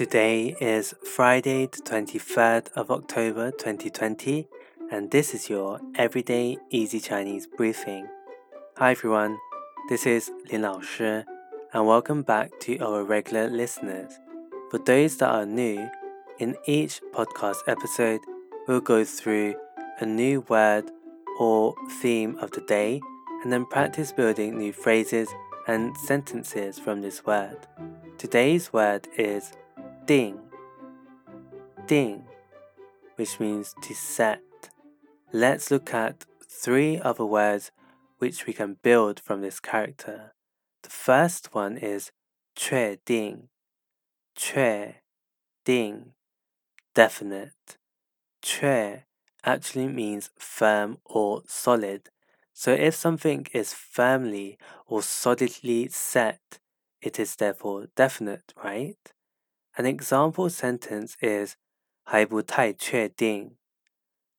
Today is Friday, the 23rd of October 2020, and this is your Everyday Easy Chinese briefing. Hi everyone, this is Lin Lao Shi, and welcome back to our regular listeners. For those that are new, in each podcast episode, we'll go through a new word or theme of the day and then practice building new phrases and sentences from this word. Today's word is ding, ding, which means to set. Let's look at three other words which we can build from this character. The first one is 确定,确定, definite. 确 actually means firm or solid. So if something is firmly or solidly set, it is therefore definite, right? An example sentence is 还不太确定,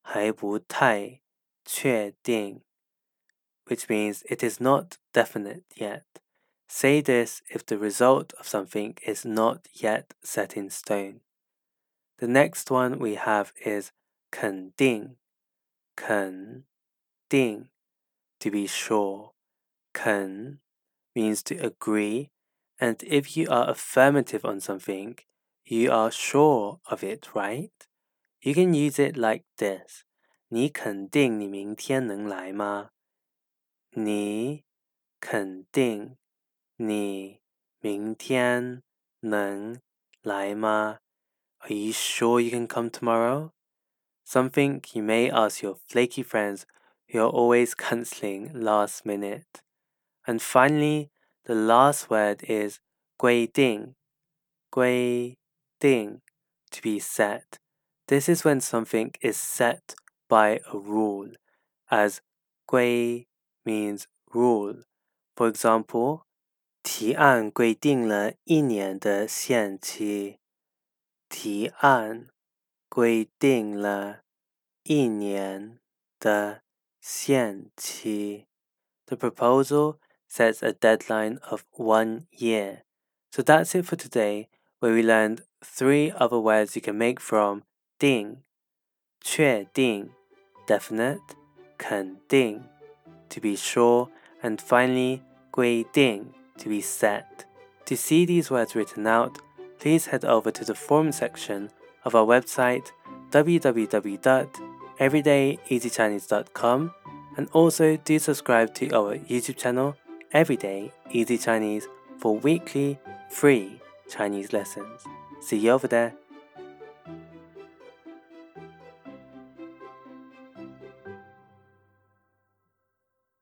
还不太确定, which means it is not definite yet. Say this if the result of something is not yet set in stone. The next one we have is 肯定,肯定 to be sure. 肯 means to agree, and if you are affirmative on something, you are sure of it, right? You can use it like this. 你肯定你明天能来吗？你肯定你明天能来吗？Are you sure you can come tomorrow? Something you may ask your flaky friends who are always cancelling last minute. And finally, the last word is 规定,规定 to be set. This is when something is set by a rule, as 规 means rule. For example, 提案规定了一年的限期。提案规定了一年的限期。The proposal sets a deadline of one year. So that's it for today, where we learned three other words you can make from 定,确定, definite, 肯定, to be sure, and finally 规定, to be set. To see these words written out, please head over to the forum section of our website www.everydayeasychinese.com and also do subscribe to our YouTube channel Everyday Easy Chinese for weekly free Chinese lessons. See you over there.